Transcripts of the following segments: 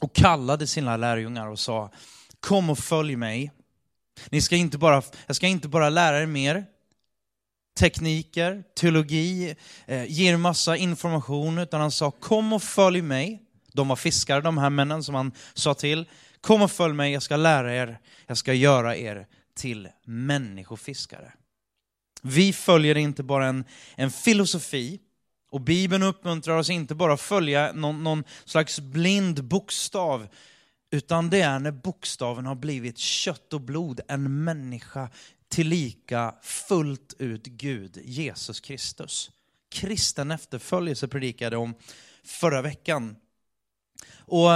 och kallade sina lärjungar och sa, kom och följ mig. Ni ska inte bara, jag ska inte bara lära er mer tekniker, teologi, eh, ger massa information, utan han sa, kom och följ mig. De var fiskare, de här männen som han sa till. Kom och följ mig, jag ska lära er, jag ska göra er till människofiskare. Vi följer inte bara en, en filosofi, och Bibeln uppmuntrar oss inte bara att följa någon, någon slags blind bokstav, utan det är när bokstaven har blivit kött och blod, en människa tillika fullt ut Gud, Jesus Kristus. Kristen efterföljelse predikade om förra veckan. Och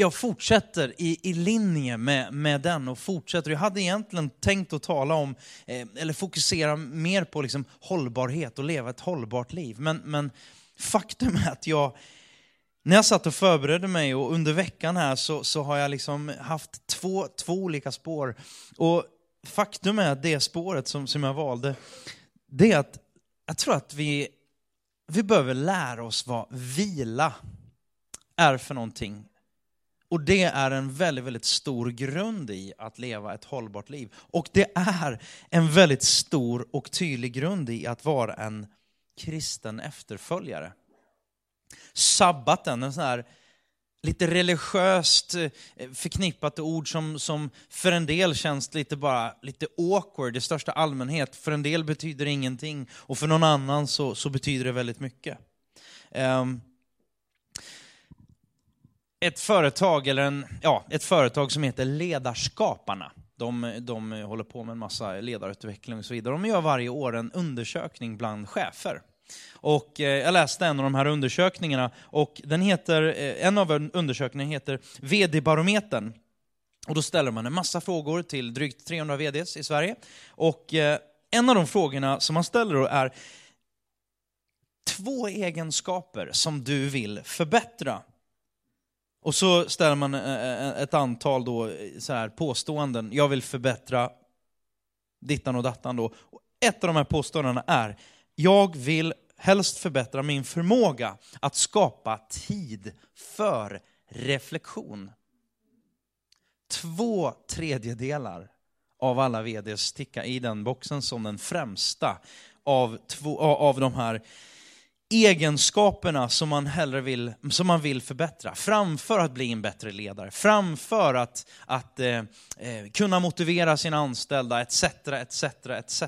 jag fortsätter i, i linje med, med den och fortsätter. Jag hade egentligen tänkt att tala om, eh, eller fokusera mer på liksom hållbarhet och leva ett hållbart liv. Men, men faktum är att jag, när jag satt och förberedde mig och under veckan här så, så har jag liksom haft två, två olika spår. Och faktum är att det spåret som, som jag valde, det är att jag tror att vi, vi behöver lära oss vad vila är för någonting och det är en väldigt, väldigt stor grund i att leva ett hållbart liv. Och det är en väldigt stor och tydlig grund i att vara en kristen efterföljare. Sabbaten, en sån här lite religiöst eh, förknippat ord som, som för en del känns lite bara lite awkward i största allmänhet. För en del betyder det ingenting och för någon annan så, så betyder det väldigt mycket. Um, ett företag, eller en, ja, ett företag som heter Ledarskaparna. De, de håller på med en massa ledarutveckling och så vidare. De gör varje år en undersökning bland chefer. Och eh, jag läste en av de här undersökningarna och den heter, eh, en av undersökningarna heter VD-barometern. Och då ställer man en massa frågor till drygt 300 VDs i Sverige. Och eh, en av de frågorna som man ställer då är två egenskaper som du vill förbättra och så ställer man eh, eh, ett antal då, eh, så här, påståenden. Jag vill förbättra dittan och dattan. Då. Och ett av de här påståendena är, jag vill helst förbättra min förmåga att skapa tid för reflektion. Två tredjedelar av alla VDs tickar i den boxen som den främsta av, två, av de här egenskaperna som man hellre vill, som man vill förbättra, framför att bli en bättre ledare, framför att, att eh, eh kunna motivera sina anställda, etc, etc, etc.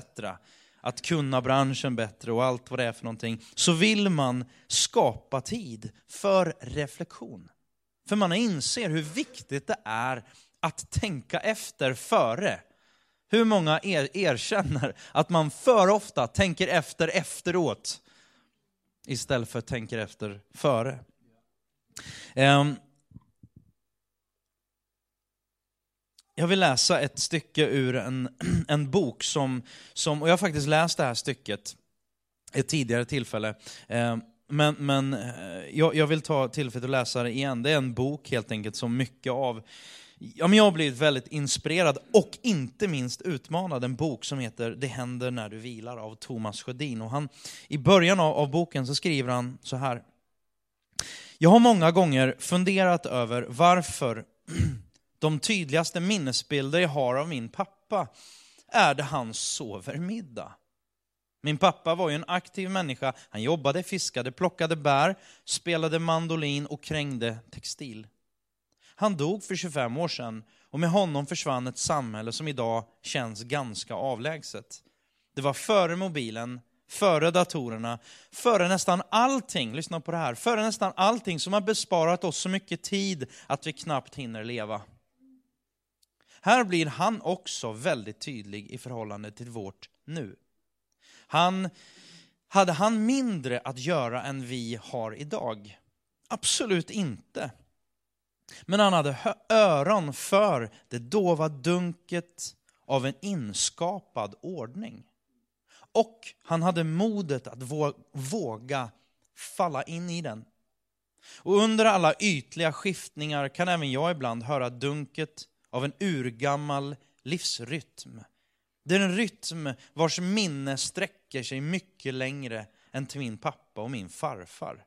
Att kunna branschen bättre och allt vad det är för någonting, så vill man skapa tid för reflektion. För man inser hur viktigt det är att tänka efter före. Hur många er, erkänner att man för ofta tänker efter efteråt? Istället för att tänka efter före. Ehm, jag vill läsa ett stycke ur en, en bok som, som, och jag har faktiskt läst det här stycket ett tidigare tillfälle. Ehm, men, men eh, jag, jag, vill ta tillfället att läsa det igen. Det är en bok helt enkelt som mycket av Ja, men jag har blivit väldigt inspirerad och inte minst utmanad. En bok som heter Det händer när du vilar av Thomas Sjödin. Och han, I början av, av boken så skriver han så här. Jag har många gånger funderat över varför de tydligaste minnesbilder jag har av min pappa är det han sover middag. Min pappa var ju en aktiv människa. Han jobbade, fiskade, plockade bär, spelade mandolin och krängde textil. Han dog för 25 år sedan och med honom försvann ett samhälle som idag känns ganska avlägset. Det var före mobilen, före datorerna, före nästan allting, lyssna på det här, före nästan allting som har besparat oss så mycket tid att vi knappt hinner leva. Här blir han också väldigt tydlig i förhållande till vårt nu. Han, hade han mindre att göra än vi har idag? Absolut inte. Men han hade öron för det dova dunket av en inskapad ordning. Och han hade modet att våga falla in i den. Och under alla ytliga skiftningar kan även jag ibland höra dunket av en urgammal livsrytm. Det är en rytm vars minne sträcker sig mycket längre än till min pappa och min farfar.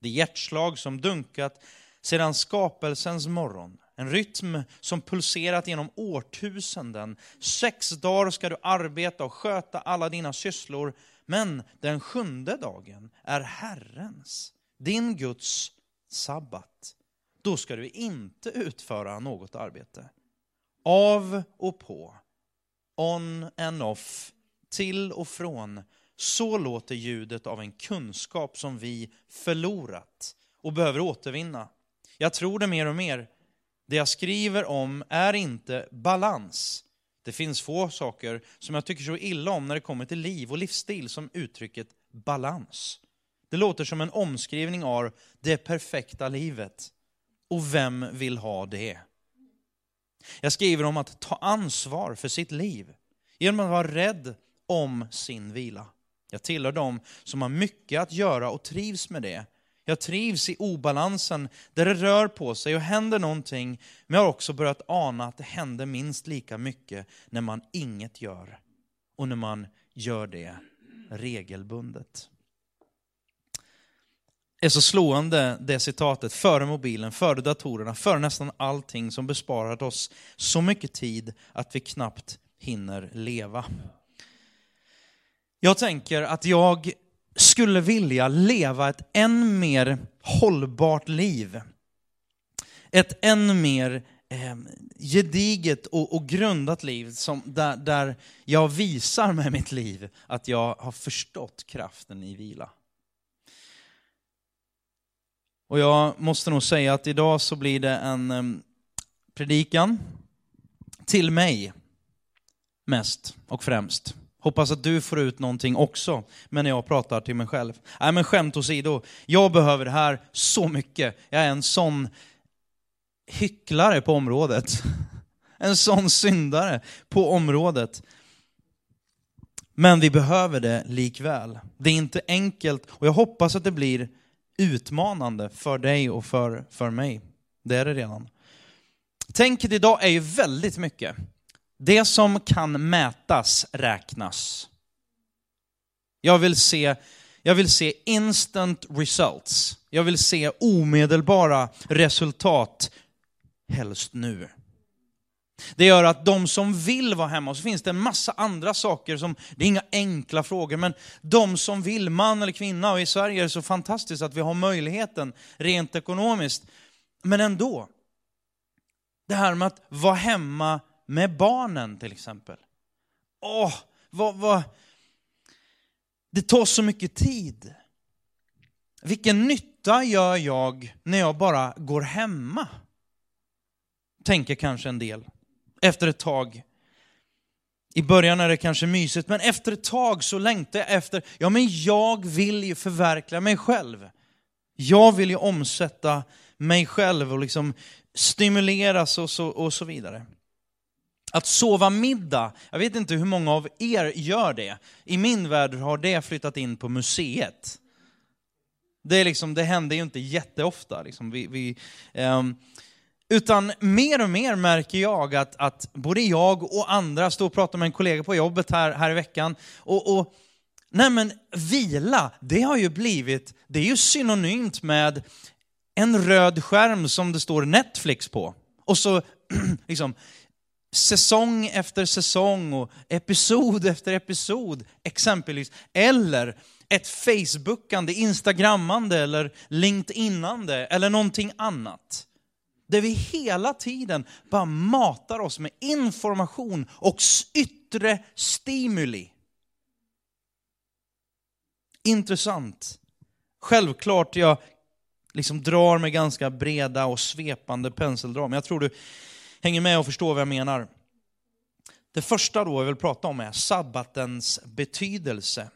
Det hjärtslag som dunkat sedan skapelsens morgon. En rytm som pulserat genom årtusenden. Sex dagar ska du arbeta och sköta alla dina sysslor, men den sjunde dagen är Herrens, din Guds sabbat. Då ska du inte utföra något arbete. Av och på, on and off, till och från. Så låter ljudet av en kunskap som vi förlorat och behöver återvinna. Jag tror det mer och mer. Det jag skriver om är inte balans. Det finns få saker som jag tycker så illa om när det kommer till liv och livsstil som uttrycket balans. Det låter som en omskrivning av det perfekta livet. Och vem vill ha det? Jag skriver om att ta ansvar för sitt liv genom att vara rädd om sin vila. Jag tillhör dem som har mycket att göra och trivs med det. Jag trivs i obalansen där det rör på sig och händer någonting, men jag har också börjat ana att det händer minst lika mycket när man inget gör och när man gör det regelbundet. Det är så slående det citatet, före mobilen, före datorerna, före nästan allting som besparat oss så mycket tid att vi knappt hinner leva. Jag tänker att jag skulle vilja leva ett än mer hållbart liv. Ett än mer eh, gediget och, och, grundat liv som, där, där jag visar med mitt liv att jag har förstått kraften i vila. Och jag måste nog säga att idag så blir det en eh, predikan till mig mest och främst. Hoppas att du får ut någonting också, men när jag pratar till mig själv. Nej men skämt åsido, jag behöver det här så mycket. Jag är en sån hycklare på området. En sån syndare på området. Men vi behöver det likväl. Det är inte enkelt och jag hoppas att det blir utmanande för dig och för, för mig. Det är det redan. Tänket idag är ju väldigt mycket. Det som kan mätas räknas. Jag vill se, jag vill se instant results. Jag vill se omedelbara resultat, helst nu. Det gör att de som vill vara hemma, och så finns det en massa andra saker som, det är inga enkla frågor, men de som vill, man eller kvinna, och i Sverige är det så fantastiskt att vi har möjligheten rent ekonomiskt. Men ändå, det här med att vara hemma med barnen till exempel. Åh, vad, vad... Det tar så mycket tid. Vilken nytta gör jag när jag bara går hemma? Tänker kanske en del efter ett tag. I början är det kanske mysigt, men efter ett tag så längtar jag efter, ja men jag vill ju förverkliga mig själv. Jag vill ju omsätta mig själv och liksom stimuleras och så, och så vidare. Att sova middag, jag vet inte hur många av er gör det. I min värld har det flyttat in på museet. Det, är liksom, det händer ju inte jätteofta. Liksom. Vi, vi, um, utan mer och mer märker jag att, att både jag och andra, står och pratar med en kollega på jobbet här, här i veckan, och, och nej men vila, det har ju blivit, det är ju synonymt med en röd skärm som det står Netflix på. Och så liksom säsong efter säsong och episod efter episod exempelvis. Eller ett Facebookande, Instagrammande eller LinkedInande eller någonting annat. Där vi hela tiden bara matar oss med information och yttre stimuli. Intressant. Självklart jag liksom drar med ganska breda och svepande penseldrag, men jag tror du hänger med och förstår vad jag menar. Det första då jag vill prata om är sabbatens betydelse.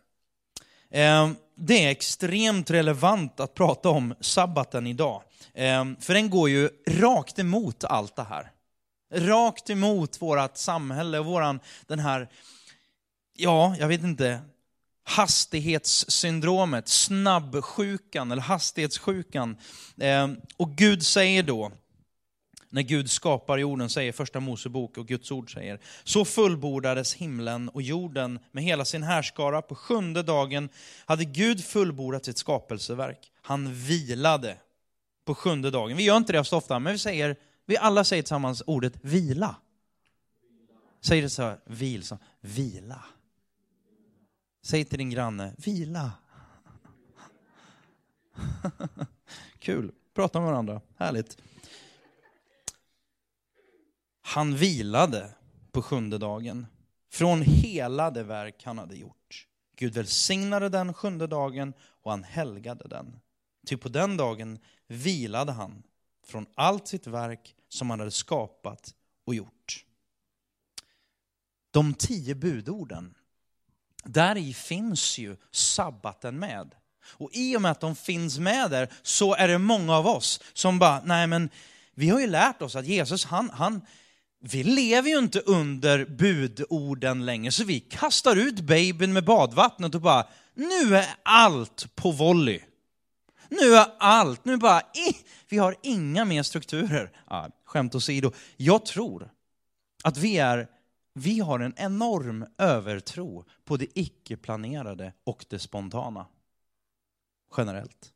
Ehm, det är extremt relevant att prata om sabbaten idag. Ehm, för den går ju rakt emot allt det här. Rakt emot vårt samhälle, våran, den här, ja, jag vet inte, hastighetssyndromet, snabbsjukan eller hastighetssjukan. Ehm, och Gud säger då, när Gud skapar jorden, säger första Mosebok och Guds ord säger, så fullbordades himlen och jorden med hela sin härskara. På sjunde dagen hade Gud fullbordat sitt skapelseverk. Han vilade på sjunde dagen. Vi gör inte det så ofta, men vi säger, vi alla säger tillsammans ordet vila. Säg det så här, vil, så, vila. Säg till din granne, vila. Kul, prata med varandra, härligt. Han vilade på sjunde dagen från hela det verk han hade gjort. Gud välsignade den sjunde dagen och han helgade den. Ty på den dagen vilade han från allt sitt verk som han hade skapat och gjort. De tio budorden, där i finns ju sabbaten med. Och i och med att de finns med där så är det många av oss som bara, nej men vi har ju lärt oss att Jesus, han, han, vi lever ju inte under budorden längre, så vi kastar ut babyn med badvattnet och bara, nu är allt på volley. Nu är allt, nu bara, eh, vi har inga mer strukturer. Ja, skämt åsido, jag tror att vi, är, vi har en enorm övertro på det icke-planerade och det spontana. Generellt.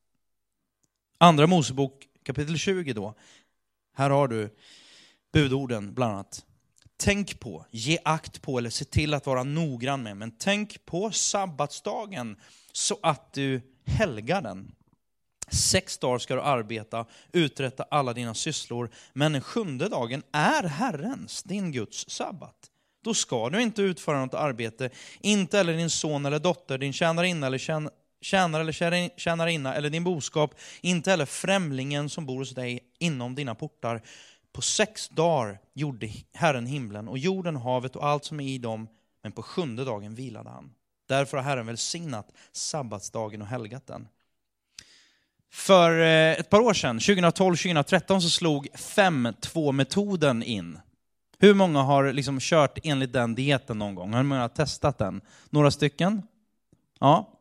Andra Mosebok kapitel 20 då. Här har du budorden bland annat. Tänk på, ge akt på eller se till att vara noggrann med, men tänk på sabbatsdagen så att du helgar den. Sex dagar ska du arbeta, uträtta alla dina sysslor, men den sjunde dagen är Herrens, din Guds sabbat. Då ska du inte utföra något arbete, inte eller din son eller dotter, din tjänarinna eller tjänare eller tjänarinna eller din boskap, inte heller främlingen som bor hos dig inom dina portar. På sex dagar gjorde Herren himlen och jorden, havet och allt som är i dem, men på sjunde dagen vilade han. Därför har Herren välsignat sabbatsdagen och helgat den. För eh, ett par år sedan, 2012-2013, så slog 5-2-metoden in. Hur många har liksom kört enligt den dieten någon gång? Hur många har testat den? Några stycken? Ja,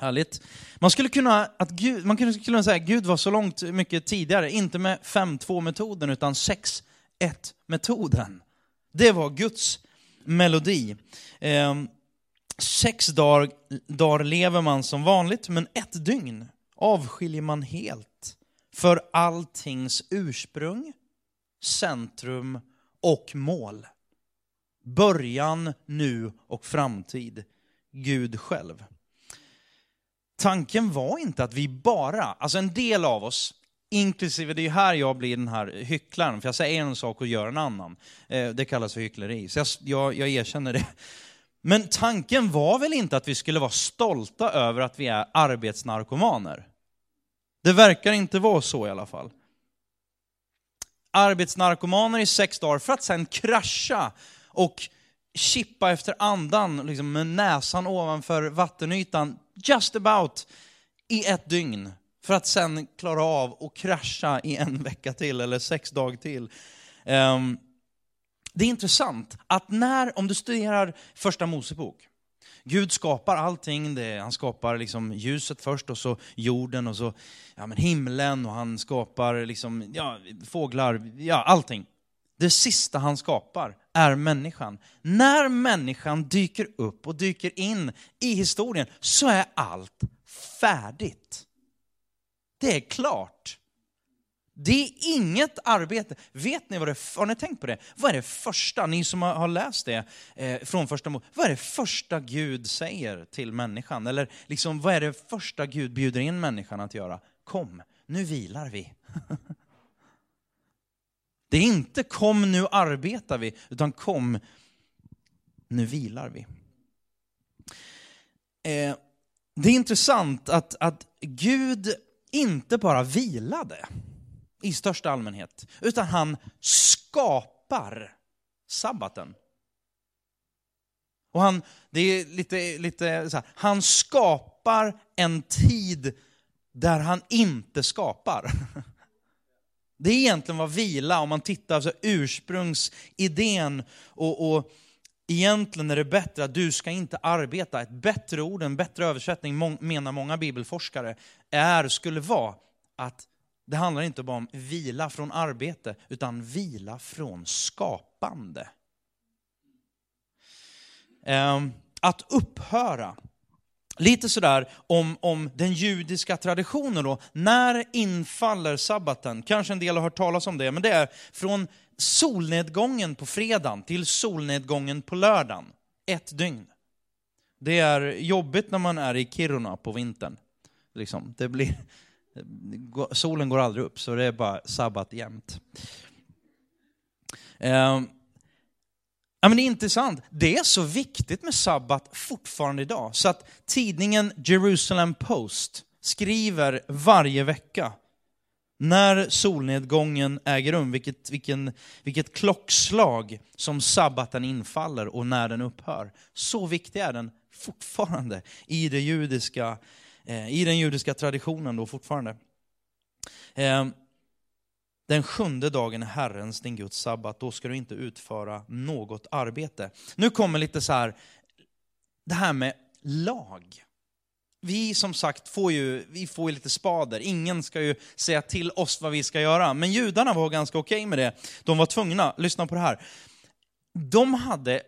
Härligt. Man skulle kunna, att Gud, man skulle kunna säga att Gud var så långt mycket tidigare, inte med 5-2-metoden utan 6-1-metoden. Det var Guds melodi. Eh, sex dagar, dagar lever man som vanligt, men ett dygn avskiljer man helt för alltings ursprung, centrum och mål. Början, nu och framtid. Gud själv. Tanken var inte att vi bara, alltså en del av oss, inklusive, det är här jag blir den här hycklaren, för jag säger en sak och gör en annan. Eh, det kallas för hyckleri, så jag, jag, jag erkänner det. Men tanken var väl inte att vi skulle vara stolta över att vi är arbetsnarkomaner? Det verkar inte vara så i alla fall. Arbetsnarkomaner i sex dagar för att sen krascha och chippa efter andan liksom med näsan ovanför vattenytan just about i ett dygn för att sen klara av och krascha i en vecka till eller sex dagar till. Um, det är intressant att när, om du studerar första Mosebok, Gud skapar allting, det, han skapar liksom ljuset först och så jorden och så ja, men himlen och han skapar liksom, ja, fåglar, ja, allting. Det sista han skapar är människan. När människan dyker upp och dyker in i historien så är allt färdigt. Det är klart. Det är inget arbete. Vet ni vad det har ni tänkt på det? Vad är det första, ni som har läst det eh, från första Mose, vad är det första Gud säger till människan? Eller liksom, vad är det första Gud bjuder in människan att göra? Kom, nu vilar vi. Det är inte kom nu arbetar vi, utan kom nu vilar vi. Eh, det är intressant att, att Gud inte bara vilade i största allmänhet, utan han skapar sabbaten. Och han, det är lite, lite så här, han skapar en tid där han inte skapar. Det är egentligen vad vila, om man tittar på alltså ursprungsidén och, och egentligen är det bättre att du ska inte arbeta. Ett bättre ord, en bättre översättning menar många bibelforskare, är, skulle vara att det handlar inte bara om vila från arbete, utan vila från skapande. Ehm, att upphöra lite sådär om, om den judiska traditionen då. När infaller sabbaten? Kanske en del har hört talas om det, men det är från solnedgången på fredagen till solnedgången på lördagen. Ett dygn. Det är jobbigt när man är i Kiruna på vintern. Liksom, det blir, solen går aldrig upp, så det är bara sabbat jämt. Ehm, Ja, men det är intressant. Det är så viktigt med sabbat fortfarande idag, så att tidningen Jerusalem Post skriver varje vecka när solnedgången äger rum, vilket, vilken, vilket klockslag som sabbaten infaller och när den upphör. Så viktig är den fortfarande i, det judiska, eh, i den judiska traditionen då fortfarande. Eh, den sjunde dagen är Herrens, din Guds sabbat, då ska du inte utföra något arbete. Nu kommer lite så här, det här med lag. Vi som sagt får ju, vi får ju lite spader, ingen ska ju säga till oss vad vi ska göra. Men judarna var ganska okej okay med det. De var tvungna, lyssna på det här. De hade,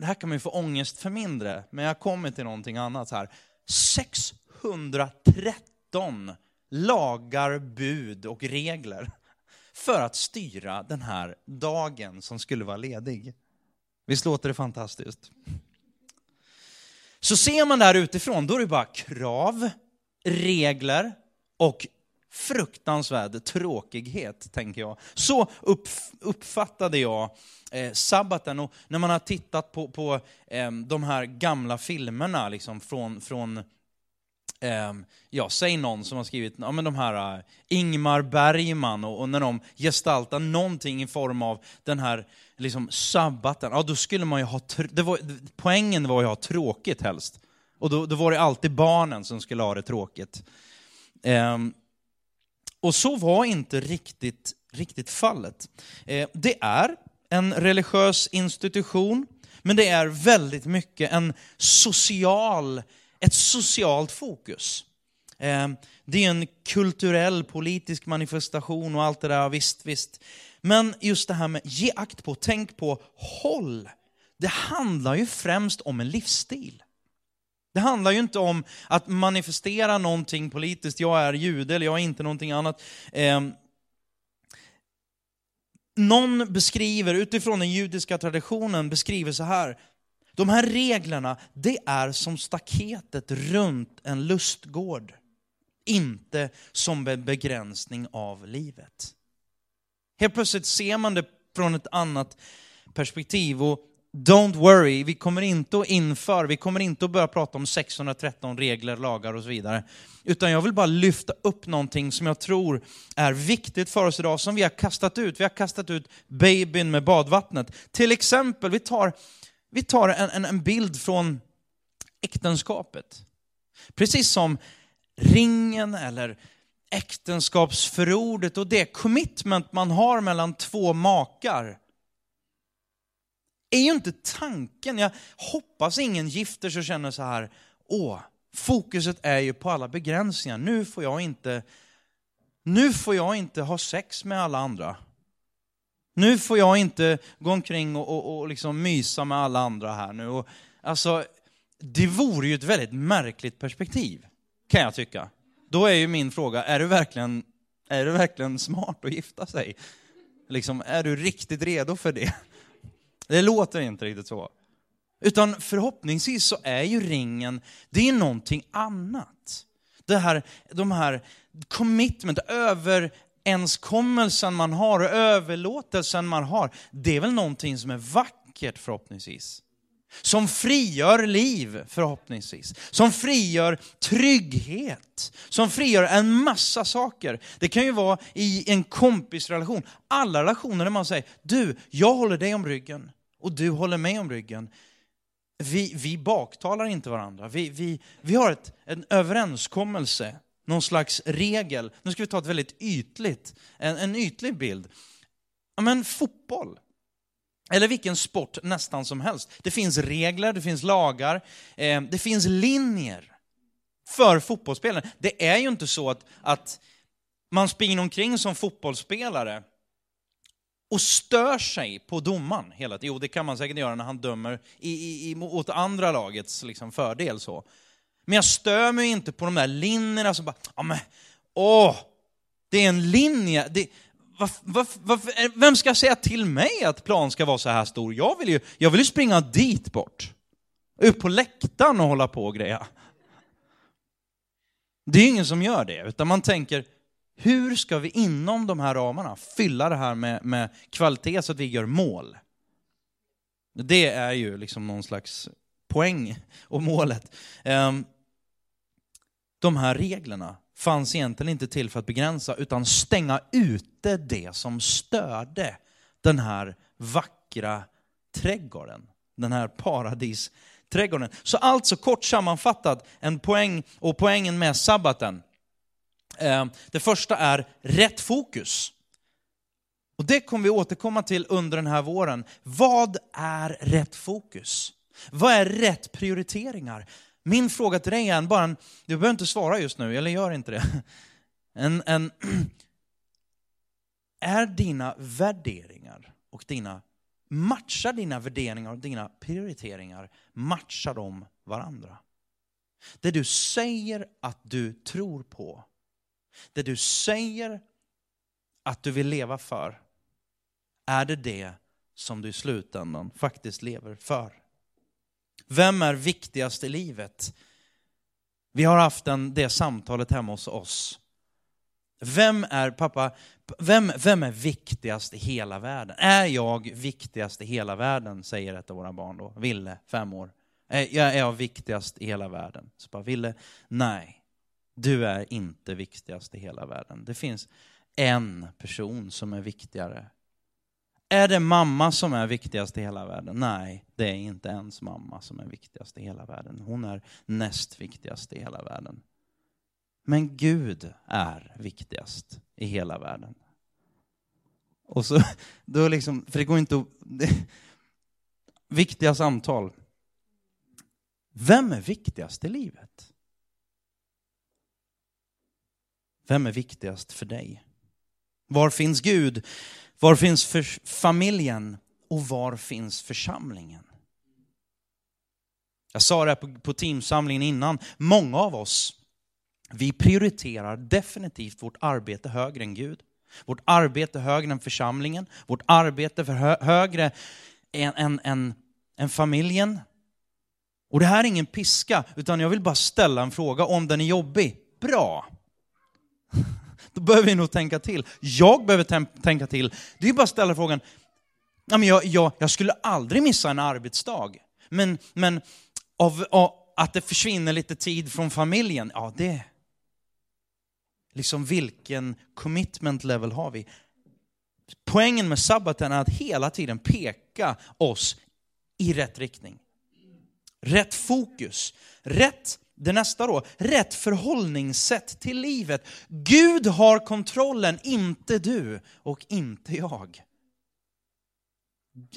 det här kan man ju få ångest för mindre, men jag kommer till någonting annat här. 613 lagar, bud och regler för att styra den här dagen som skulle vara ledig. Visst låter det fantastiskt? Så ser man det här utifrån, då är det bara krav, regler och fruktansvärd tråkighet, tänker jag. Så uppfattade jag eh, sabbaten. Och när man har tittat på, på eh, de här gamla filmerna liksom, från, från Ehm, ja, säg någon som har skrivit ja, men de här uh, Ingmar Bergman och, och, när de gestaltar någonting i form av den här liksom, sabbaten, ja då skulle man ju ha, det var, poängen var ju att ha tråkigt helst. Och då, då var det alltid barnen som skulle ha det tråkigt. Um, och så var inte riktigt, riktigt fallet. Uh, det är en religiös institution, men det är väldigt mycket en social ett socialt fokus. Ehm, det är en kulturell, politisk manifestation och allt det där, visst, visst. Men just det här med ge akt på, tänk på, håll. Det handlar ju främst om en livsstil. Det handlar ju inte om att manifestera någonting politiskt, jag är jude eller jag är inte någonting annat. Ehm, någon beskriver, utifrån den judiska traditionen, beskriver så här, de här reglerna, det är som staketet runt en lustgård. Inte som en begränsning av livet. Helt plötsligt ser man det från ett annat perspektiv. Och don't worry, vi kommer inte att införa, vi kommer inte att börja prata om 613 regler, lagar och så vidare. Utan jag vill bara lyfta upp någonting som jag tror är viktigt för oss idag, som vi har kastat ut. Vi har kastat ut babyn med badvattnet. Till exempel, vi tar vi tar en, en, en bild från äktenskapet. Precis som ringen eller äktenskapsförordet och det commitment man har mellan två makar är ju inte tanken. Jag hoppas ingen gifter sig och känner så här, åh, fokuset är ju på alla begränsningar. Nu får jag inte, nu får jag inte ha sex med alla andra. Nu får jag inte gå omkring och, och, och liksom mysa med alla andra här nu. Och, alltså, det vore ju ett väldigt märkligt perspektiv, kan jag tycka. Då är ju min fråga, är du verkligen, är du verkligen smart att gifta sig? Liksom, är du riktigt redo för det? Det låter inte riktigt så. Utan förhoppningsvis så är ju ringen, det är någonting annat. Det här, de här commitment, över, överenskommelsen man har och överlåtelsen man har, det är väl någonting som är vackert förhoppningsvis. Som frigör liv förhoppningsvis. Som frigör trygghet. Som frigör en massa saker. Det kan ju vara i en kompisrelation. Alla relationer där man säger, du, jag håller dig om ryggen och du håller mig om ryggen. Vi, vi baktalar inte varandra. Vi, vi, vi har ett, en överenskommelse någon slags regel. Nu ska vi ta ett väldigt ytligt, en, en ytlig bild. men fotboll. Eller vilken sport nästan som helst. Det finns regler, det finns lagar, eh, det finns linjer för fotbollsspelare. Det är ju inte så att, att man springer omkring som fotbollsspelare och stör sig på domaren hela tiden. Jo, det kan man säkert göra när han dömer i, i, i, åt andra lagets liksom, fördel. så. Men jag stör mig inte på de där linjerna som bara, ja men, åh, det är en linje. Det, varför, varför, varför, vem ska säga till mig att plan ska vara så här stor? Jag vill ju, jag vill ju springa dit bort. Upp på läktaren och hålla på och greja. Det är ingen som gör det, utan man tänker, hur ska vi inom de här ramarna fylla det här med, med kvalitet så att vi gör mål? Det är ju liksom någon slags poäng och målet. Um, de här reglerna fanns egentligen inte till för att begränsa utan stänga ute det som störde den här vackra trädgården. Den här paradisträdgården. Så alltså kort sammanfattat, en poäng och poängen med sabbaten. Eh, det första är rätt fokus. Och det kommer vi återkomma till under den här våren. Vad är rätt fokus? Vad är rätt prioriteringar? Min fråga till dig är bara en, du behöver inte svara just nu, eller gör inte det. En, en, är dina värderingar och dina, matchar dina värderingar och dina prioriteringar, matchar de varandra? Det du säger att du tror på, det du säger att du vill leva för, är det det som du i slutändan faktiskt lever för? Vem är viktigast i livet? Vi har haft en, det samtalet hemma hos oss. Vem är, pappa, vem, vem är viktigast i hela världen? Är jag viktigast i hela världen? Säger ett av våra barn då. Ville, fem år. Är jag, är jag viktigast i hela världen? Så bara, Ville, nej. Du är inte viktigast i hela världen. Det finns en person som är viktigare är det mamma som är viktigast i hela världen? Nej, det är inte ens mamma som är viktigast i hela världen. Hon är näst viktigast i hela världen. Men Gud är viktigast i hela världen. Och så, då liksom, för det går inte att... Det, viktiga samtal. Vem är viktigast i livet? Vem är viktigast för dig? Var finns Gud? Var finns för familjen och var finns församlingen? Jag sa det på, på teamsamlingen innan, många av oss, vi prioriterar definitivt vårt arbete högre än Gud. Vårt arbete högre än församlingen, vårt arbete för hö, högre än, än, än, än familjen. Och det här är ingen piska, utan jag vill bara ställa en fråga. Om den är jobbig, bra. Då behöver vi nog tänka till. Jag behöver tänka till. Det är bara att ställa frågan, ja, men jag, jag, jag skulle aldrig missa en arbetsdag. Men, men av, av, att det försvinner lite tid från familjen, ja det... Liksom vilken commitment level har vi? Poängen med sabbaten är att hela tiden peka oss i rätt riktning. Rätt fokus, rätt det nästa då, rätt förhållningssätt till livet. Gud har kontrollen, inte du och inte jag.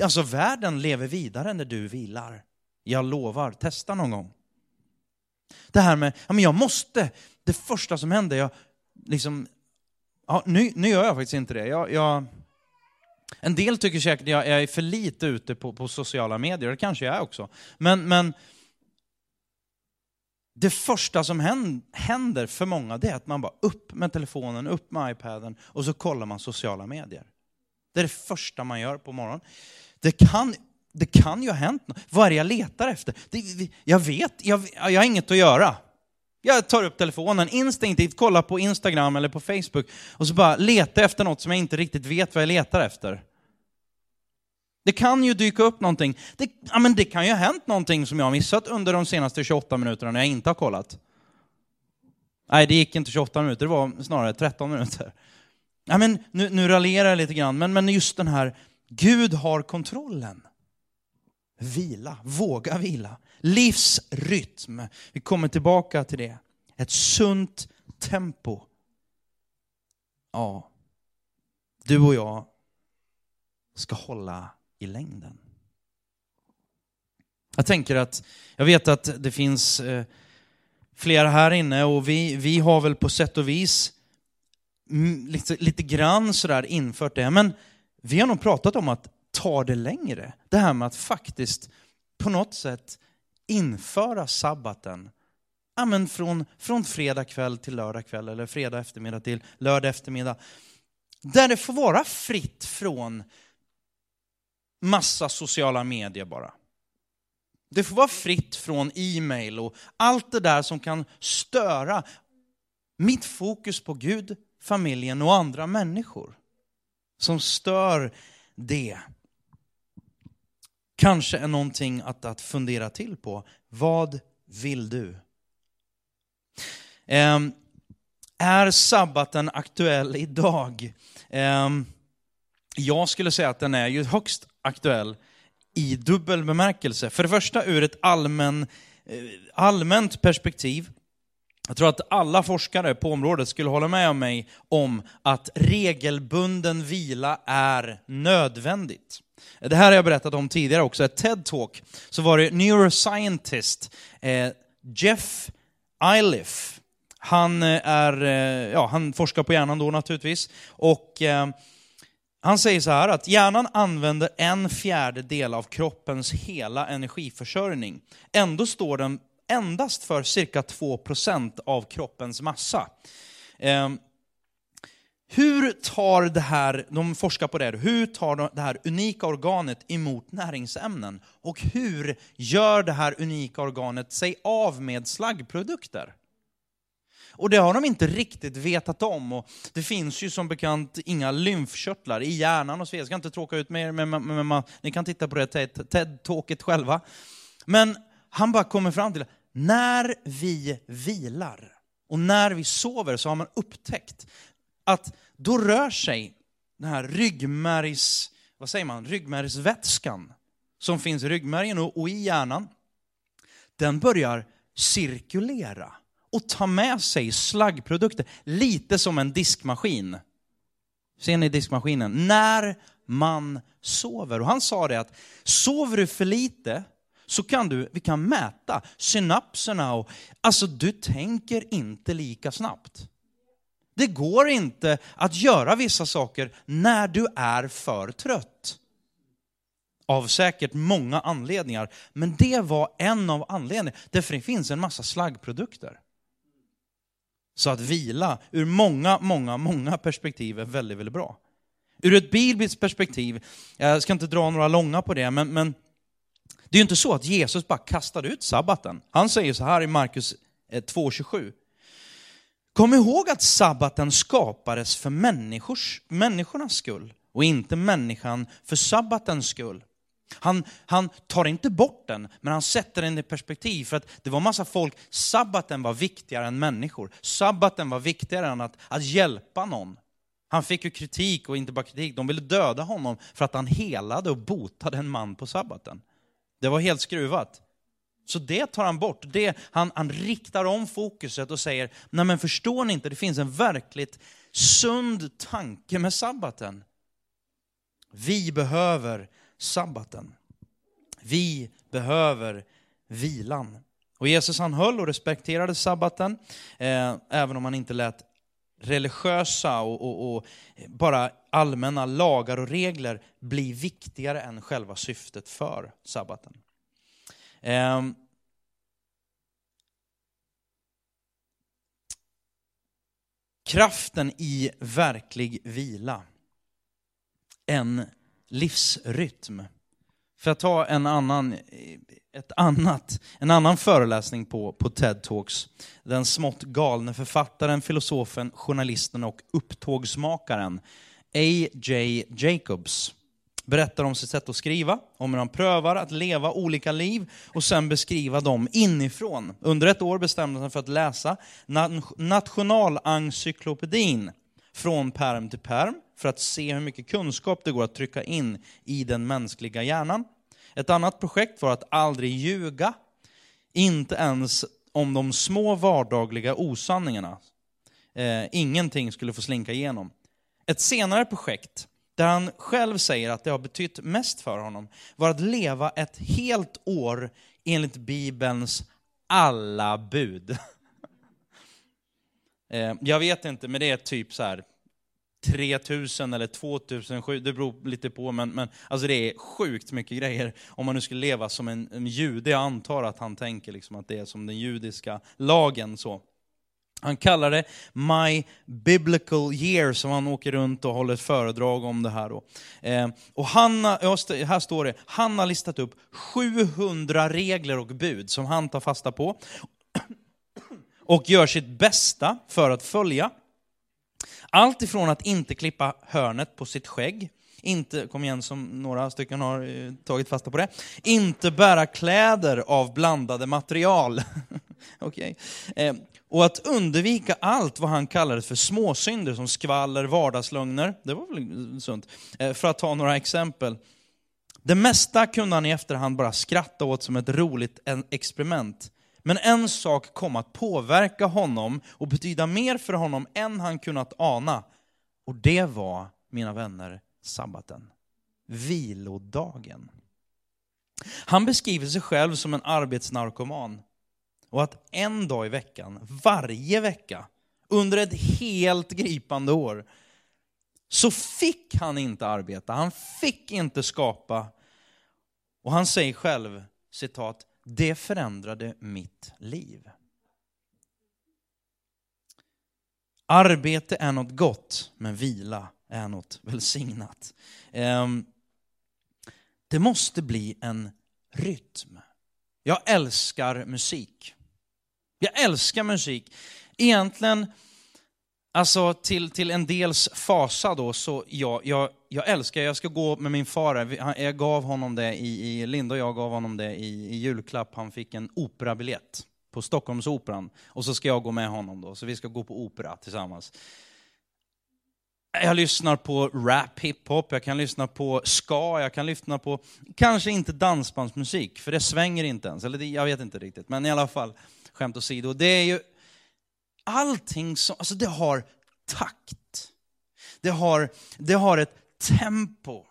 Alltså världen lever vidare när du vilar. Jag lovar, testa någon gång. Det här med, ja men jag måste, det första som händer, jag liksom, ja, nu, nu gör jag faktiskt inte det. Jag, jag, en del tycker säkert att jag är för lite ute på, på sociala medier, det kanske jag är också. Men, men det första som händer för många det är att man bara upp med telefonen, upp med iPaden och så kollar man sociala medier. Det är det första man gör på morgonen. Det kan, det kan ju ha hänt något. Vad är det jag letar efter? Det, jag vet, jag, jag har inget att göra. Jag tar upp telefonen instinktivt, kollar på Instagram eller på Facebook och så bara letar efter något som jag inte riktigt vet vad jag letar efter. Det kan ju dyka upp någonting. Det, ja, men det kan ju ha hänt någonting som jag har missat under de senaste 28 minuterna när jag inte har kollat. Nej, det gick inte 28 minuter, det var snarare 13 minuter. Ja, men nu, nu raljerar jag lite grann, men, men just den här, Gud har kontrollen. Vila, våga vila. Livsrytm, vi kommer tillbaka till det. Ett sunt tempo. Ja, du och jag ska hålla i längden. Jag tänker att, jag vet att det finns eh, flera här inne och vi, vi har väl på sätt och vis lite, lite grann sådär infört det, men vi har nog pratat om att ta det längre. Det här med att faktiskt på något sätt införa sabbaten ja, men från, från fredag kväll till lördag kväll, eller fredag eftermiddag till lördag eftermiddag. Där det får vara fritt från massa sociala medier bara. Det får vara fritt från e-mail och allt det där som kan störa mitt fokus på Gud, familjen och andra människor. Som stör det. Kanske är någonting att, att fundera till på. Vad vill du? Eh, är sabbaten aktuell idag? Eh, jag skulle säga att den är ju högst aktuell i dubbel bemärkelse. För det första ur ett allmän, eh, allmänt perspektiv. Jag tror att alla forskare på området skulle hålla med om mig om att regelbunden vila är nödvändigt. Det här har jag berättat om tidigare också, ett TED-talk. Så var det neuroscientist eh, Jeff Iliff. Han, eh, är, eh, ja, han forskar på hjärnan då naturligtvis. Och eh, han säger så här att hjärnan använder en fjärdedel av kroppens hela energiförsörjning. Ändå står den endast för cirka 2% av kroppens massa. Eh, hur tar det här, de forskar på det, hur tar det här unika organet emot näringsämnen? Och hur gör det här unika organet sig av med slaggprodukter? Och det har de inte riktigt vetat om. Och det finns ju som bekant inga lymfkörtlar i hjärnan och så Jag ska inte tråka ut mer, men, men, men, men ni kan titta på det TED-talket själva. Men han bara kommer fram till, när vi vilar och när vi sover så har man upptäckt att då rör sig den här ryggmärgs, vad säger man, ryggmärgsvätskan som finns i ryggmärgen och, och i hjärnan, den börjar cirkulera och ta med sig slaggprodukter, lite som en diskmaskin. Ser ni diskmaskinen? När man sover. Och han sa det att sover du för lite så kan du, vi kan mäta synapserna och alltså du tänker inte lika snabbt. Det går inte att göra vissa saker när du är för trött. Av säkert många anledningar, men det var en av anledningarna. Därför det finns en massa slaggprodukter. Så att vila ur många, många, många perspektiv är väldigt, väldigt bra. Ur ett bibliskt perspektiv, jag ska inte dra några långa på det, men, men det är ju inte så att Jesus bara kastade ut sabbaten. Han säger så här i Markus eh, 2.27. Kom ihåg att sabbaten skapades för människors, människornas skull och inte människan för sabbatens skull. Han, han tar inte bort den, men han sätter den i perspektiv. För att det var massa folk, sabbaten var viktigare än människor. Sabbaten var viktigare än att, att hjälpa någon. Han fick ju kritik, och inte bara kritik, de ville döda honom för att han helade och botade en man på sabbaten. Det var helt skruvat. Så det tar han bort. Det, han, han riktar om fokuset och säger, nej men förstår ni inte, det finns en verkligt sund tanke med sabbaten. Vi behöver sabbaten. Vi behöver vilan. Och Jesus han höll och respekterade sabbaten, eh, även om han inte lät religiösa och, och, och, bara allmänna lagar och regler bli viktigare än själva syftet för sabbaten. Eh, kraften i verklig vila. En livsrytm. För att ta en annan, ett annat, en annan föreläsning på, på TED Talks. Den smått galne författaren, filosofen, journalisten och upptågsmakaren A.J. Jacobs berättar om sitt sätt att skriva, om hur han prövar att leva olika liv och sen beskriva dem inifrån. Under ett år bestämde han sig för att läsa Nationalencyklopedin från perm till perm för att se hur mycket kunskap det går att trycka in i den mänskliga hjärnan. Ett annat projekt var att aldrig ljuga, inte ens om de små vardagliga osanningarna. Eh, ingenting skulle få slinka igenom. Ett senare projekt, där han själv säger att det har betytt mest för honom, var att leva ett helt år enligt Bibelns alla bud. Eh, jag vet inte, men det är typ så här 3000 eller 2007, det beror lite på, men, men alltså det är sjukt mycket grejer. Om man nu skulle leva som en, en jude, jag antar att han tänker liksom att det är som den judiska lagen. så. Han kallar det My Biblical Year, som han åker runt och håller ett föredrag om det här. Då. Eh, och han, här står det, han har listat upp 700 regler och bud som han tar fasta på och gör sitt bästa för att följa. Allt ifrån att inte klippa hörnet på sitt skägg, inte, kom igen som några stycken har eh, tagit fasta på det, inte bära kläder av blandade material. okay. eh, och att undvika allt vad han kallade för småsynder som skvaller, vardagslögner, det var väl sunt, eh, för att ta några exempel. Det mesta kunde han i efterhand bara skratta åt som ett roligt experiment. Men en sak kom att påverka honom och betyda mer för honom än han kunnat ana. Och det var, mina vänner, sabbaten. Vilodagen. Han beskriver sig själv som en arbetsnarkoman. Och att en dag i veckan, varje vecka, under ett helt gripande år, så fick han inte arbeta, han fick inte skapa. Och han säger själv, citat, det förändrade mitt liv. Arbete är något gott, men vila är något välsignat. Ehm, det måste bli en rytm. Jag älskar musik. Jag älskar musik. Egentligen, alltså till, till en dels fasa då, så ja, jag, jag älskar, jag ska gå med min far, jag gav honom det i, i Linda och jag gav honom det i, i julklapp, han fick en operabiljett på Stockholmsoperan. Och så ska jag gå med honom då, så vi ska gå på opera tillsammans. Jag lyssnar på rap, hiphop, jag kan lyssna på ska, jag kan lyssna på, kanske inte dansbandsmusik, för det svänger inte ens, eller det, jag vet inte riktigt, men i alla fall, skämt åsido. Det är ju allting som, alltså det har takt. Det har, det har ett tempo.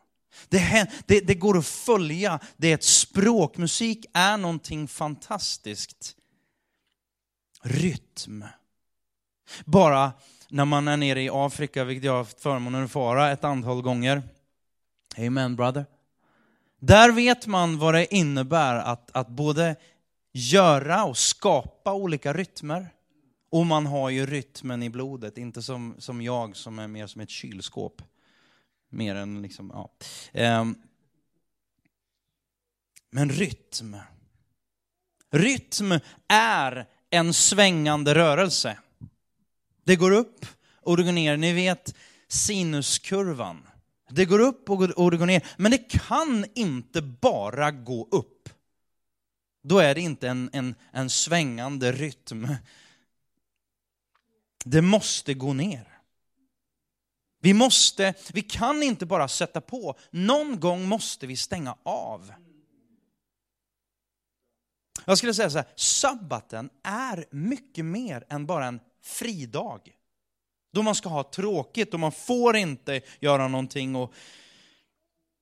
Det, det, det, går att följa, det är ett språk. Musik är någonting fantastiskt. Rytm. Bara när man är nere i Afrika, vilket jag har haft förmånen att fara ett antal gånger. Amen brother. Där vet man vad det innebär att, att både göra och skapa olika rytmer. Och man har ju rytmen i blodet, inte som, som jag som är mer som ett kylskåp. Mer än liksom, ja. Ehm. Men rytm. Rytm är en svängande rörelse. Det går upp och det går ner. Ni vet sinuskurvan. Det går upp och det går ner. Men det kan inte bara gå upp. Då är det inte en, en, en svängande rytm. Det måste gå ner. Vi måste, vi kan inte bara sätta på. Någon gång måste vi stänga av. Jag skulle säga så här, sabbaten är mycket mer än bara en fridag. Då man ska ha tråkigt och man får inte göra någonting. Och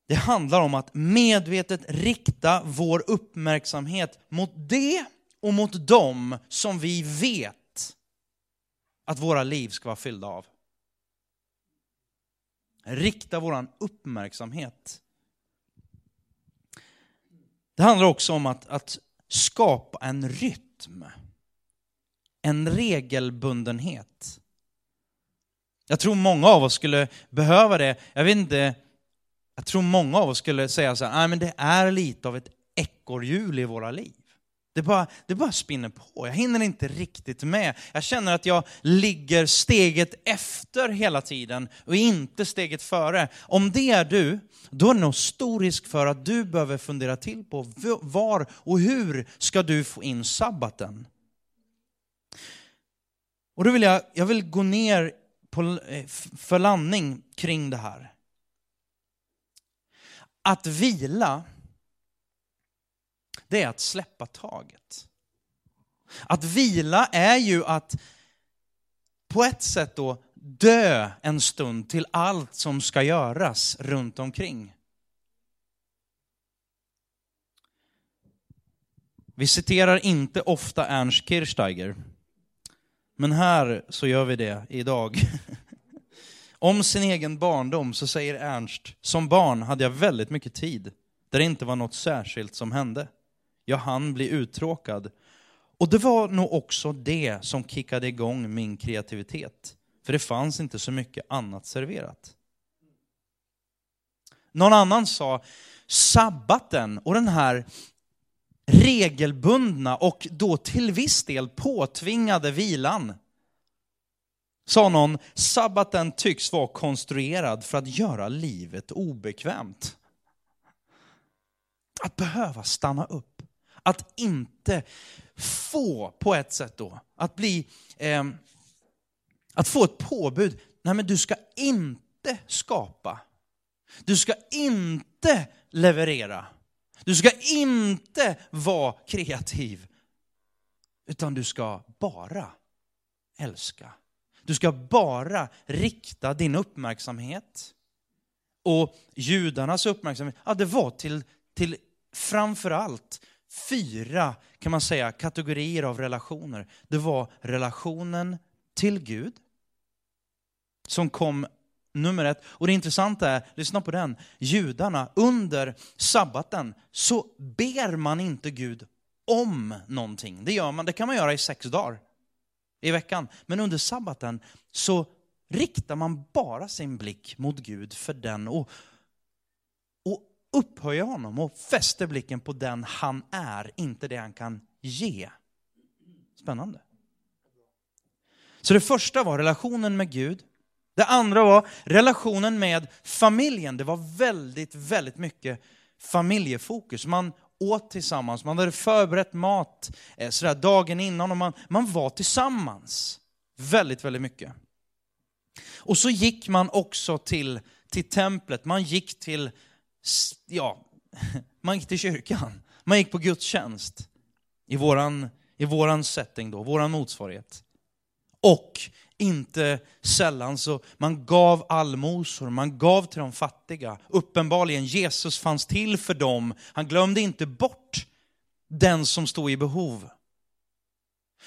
det handlar om att medvetet rikta vår uppmärksamhet mot det och mot dem som vi vet att våra liv ska vara fyllda av. Rikta vår uppmärksamhet. Det handlar också om att, att skapa en rytm. En regelbundenhet. Jag tror många av oss skulle behöva det. Jag vet inte jag tror många av oss skulle säga så här, men det är lite av ett ekorrhjul i våra liv. Det bara, det bara spinner på, jag hinner inte riktigt med. Jag känner att jag ligger steget efter hela tiden och inte steget före. Om det är du, då är det nog stor risk för att du behöver fundera till på var och hur ska du få in sabbaten? Och då vill jag, jag vill gå ner på, eh, för landning kring det här. Att vila, det är att släppa taget. Att vila är ju att på ett sätt då dö en stund till allt som ska göras runt omkring. Vi citerar inte ofta Ernst Kirchsteiger, men här så gör vi det idag. Om sin egen barndom så säger Ernst, som barn hade jag väldigt mycket tid där det inte var något särskilt som hände. Jag hann bli uttråkad. Och det var nog också det som kickade igång min kreativitet. För det fanns inte så mycket annat serverat. Någon annan sa, sabbaten och den här regelbundna och då till viss del påtvingade vilan. Sa någon, sabbaten tycks vara konstruerad för att göra livet obekvämt. Att behöva stanna upp, att inte få på ett sätt då, att bli, eh, att få ett påbud, nej men du ska inte skapa. Du ska inte leverera. Du ska inte vara kreativ. Utan du ska bara älska. Du ska bara rikta din uppmärksamhet. Och judarnas uppmärksamhet, ja det var till, till framförallt fyra, kan man säga, kategorier av relationer. Det var relationen till Gud, som kom nummer ett. Och det intressanta är, lyssna på den, judarna under sabbaten så ber man inte Gud om någonting. Det gör man, det kan man göra i sex dagar i veckan. Men under sabbaten så riktar man bara sin blick mot Gud för den och, upphöjer honom och fäster blicken på den han är, inte det han kan ge. Spännande. Så det första var relationen med Gud. Det andra var relationen med familjen. Det var väldigt, väldigt mycket familjefokus. Man åt tillsammans, man hade förberett mat eh, sådär dagen innan och man, man var tillsammans. Väldigt, väldigt mycket. Och så gick man också till, till templet, man gick till, ja, man gick till kyrkan. Man gick på gudstjänst i våran, i våran setting då, våran motsvarighet. Och inte sällan så man gav allmosor, man gav till de fattiga. Uppenbarligen, Jesus fanns till för dem. Han glömde inte bort den som stod i behov.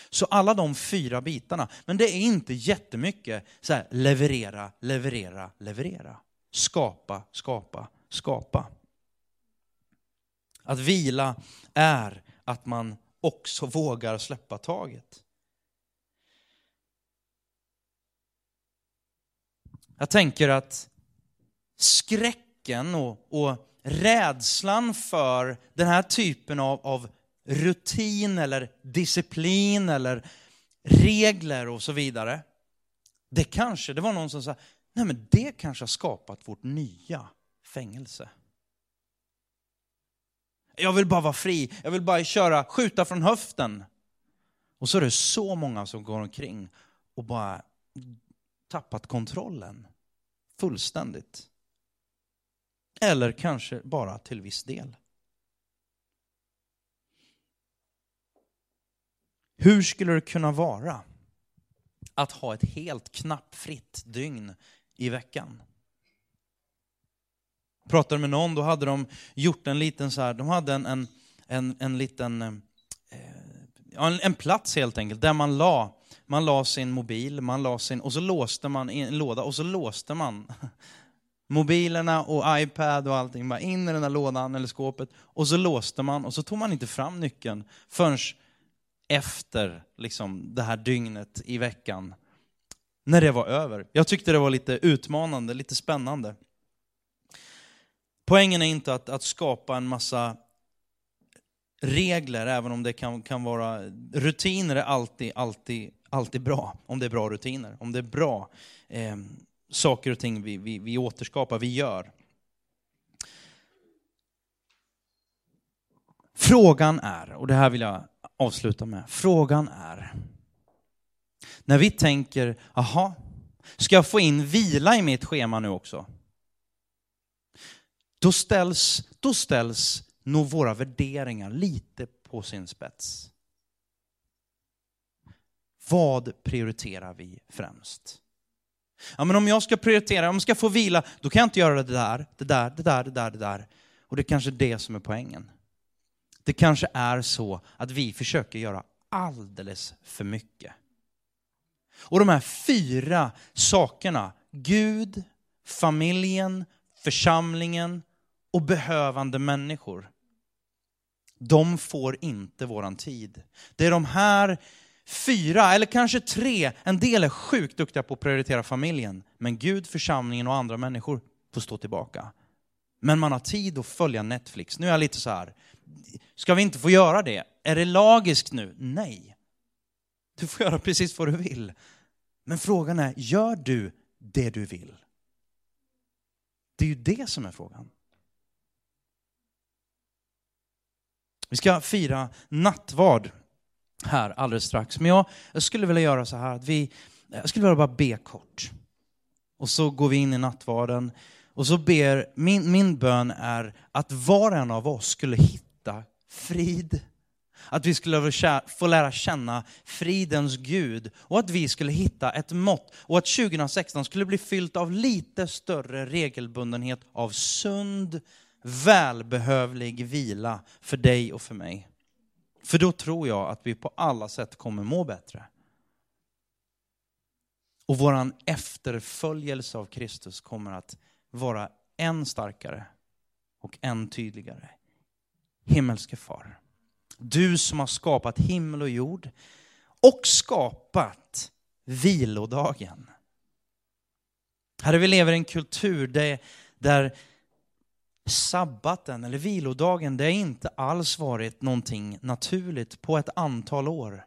Så alla de fyra bitarna, men det är inte jättemycket så här, leverera, leverera, leverera. Skapa, skapa, skapa. Att vila är att man också vågar släppa taget. Jag tänker att skräcken och, och rädslan för den här typen av, av rutin eller disciplin eller regler och så vidare. Det kanske, det var någon som sa, nej men det kanske har skapat vårt nya fängelse. Jag vill bara vara fri, jag vill bara köra, skjuta från höften. Och så är det så många som går omkring och bara tappat kontrollen fullständigt. Eller kanske bara till viss del. Hur skulle det kunna vara att ha ett helt knappfritt dygn i veckan? Pratade med någon, då hade de gjort en liten så här, de hade en, en, en, en liten, eh, en, en plats helt enkelt, där man la man la sin mobil, man la sin, och så låste man i en låda och så låste man mobilerna och iPad och allting bara in i den där lådan eller skåpet. Och så låste man och så tog man inte fram nyckeln förrän efter liksom, det här dygnet i veckan. När det var över. Jag tyckte det var lite utmanande, lite spännande. Poängen är inte att, att skapa en massa regler, även om det kan, kan vara... Rutiner är alltid, alltid alltid bra, om det är bra rutiner, om det är bra eh, saker och ting vi, vi, vi återskapar, vi gör. Frågan är, och det här vill jag avsluta med, frågan är, när vi tänker, aha, ska jag få in vila i mitt schema nu också? Då ställs, då ställs nog våra värderingar lite på sin spets. Vad prioriterar vi främst? Ja, men om jag ska prioritera, om jag ska få vila, då kan jag inte göra det där, det där, det där, det där, det där. Och det är kanske det som är poängen. Det kanske är så att vi försöker göra alldeles för mycket. Och de här fyra sakerna Gud, familjen, församlingen och behövande människor. De får inte våran tid. Det är de här fyra, eller kanske tre, en del är sjukt duktiga på att prioritera familjen. Men Gud, församlingen och andra människor får stå tillbaka. Men man har tid att följa Netflix. Nu är jag lite så här, ska vi inte få göra det? Är det lagiskt nu? Nej. Du får göra precis vad du vill. Men frågan är, gör du det du vill? Det är ju det som är frågan. Vi ska fira nattvard här alldeles strax. Men jag, jag skulle vilja göra så här att vi, jag skulle vilja bara be kort. Och så går vi in i nattvarden. Och så ber, min, min bön är att var och en av oss skulle hitta frid. Att vi skulle få lära känna fridens Gud och att vi skulle hitta ett mått och att 2016 skulle bli fyllt av lite större regelbundenhet av sund, välbehövlig vila för dig och för mig. För då tror jag att vi på alla sätt kommer må bättre. Och vår efterföljelse av Kristus kommer att vara än starkare och än tydligare. Himmelske far, du som har skapat himmel och jord och skapat vilodagen. Herre, vi lever i en kultur där, där sabbaten eller vilodagen, det har inte alls varit någonting naturligt på ett antal år.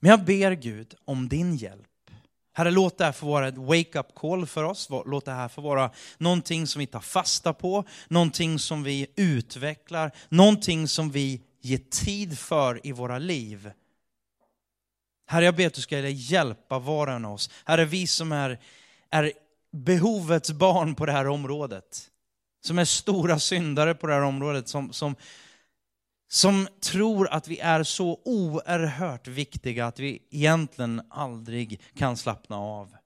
Men jag ber Gud om din hjälp. Herre, låt det här få vara ett wake-up call för oss. Låt det här få vara någonting som vi tar fasta på, någonting som vi utvecklar, någonting som vi ger tid för i våra liv. Herre, jag ber att du ska hjälpa var och en av oss. Herre, vi som är, är behovets barn på det här området. Som är stora syndare på det här området. Som, som, som tror att vi är så oerhört viktiga att vi egentligen aldrig kan slappna av.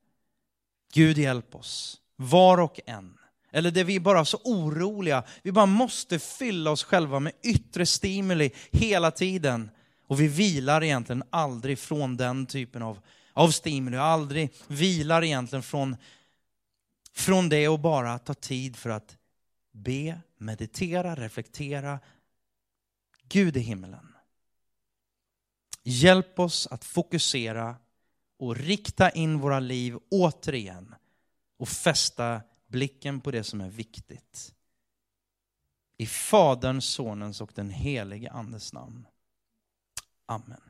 Gud hjälp oss, var och en. Eller det vi är bara så oroliga, vi bara måste fylla oss själva med yttre stimuli hela tiden. Och vi vilar egentligen aldrig från den typen av, av stimuli, aldrig vilar egentligen från från det och bara ta tid för att be, meditera, reflektera. Gud i himmelen. Hjälp oss att fokusera och rikta in våra liv återigen och fästa blicken på det som är viktigt. I Faderns, Sonens och den helige Andes namn. Amen.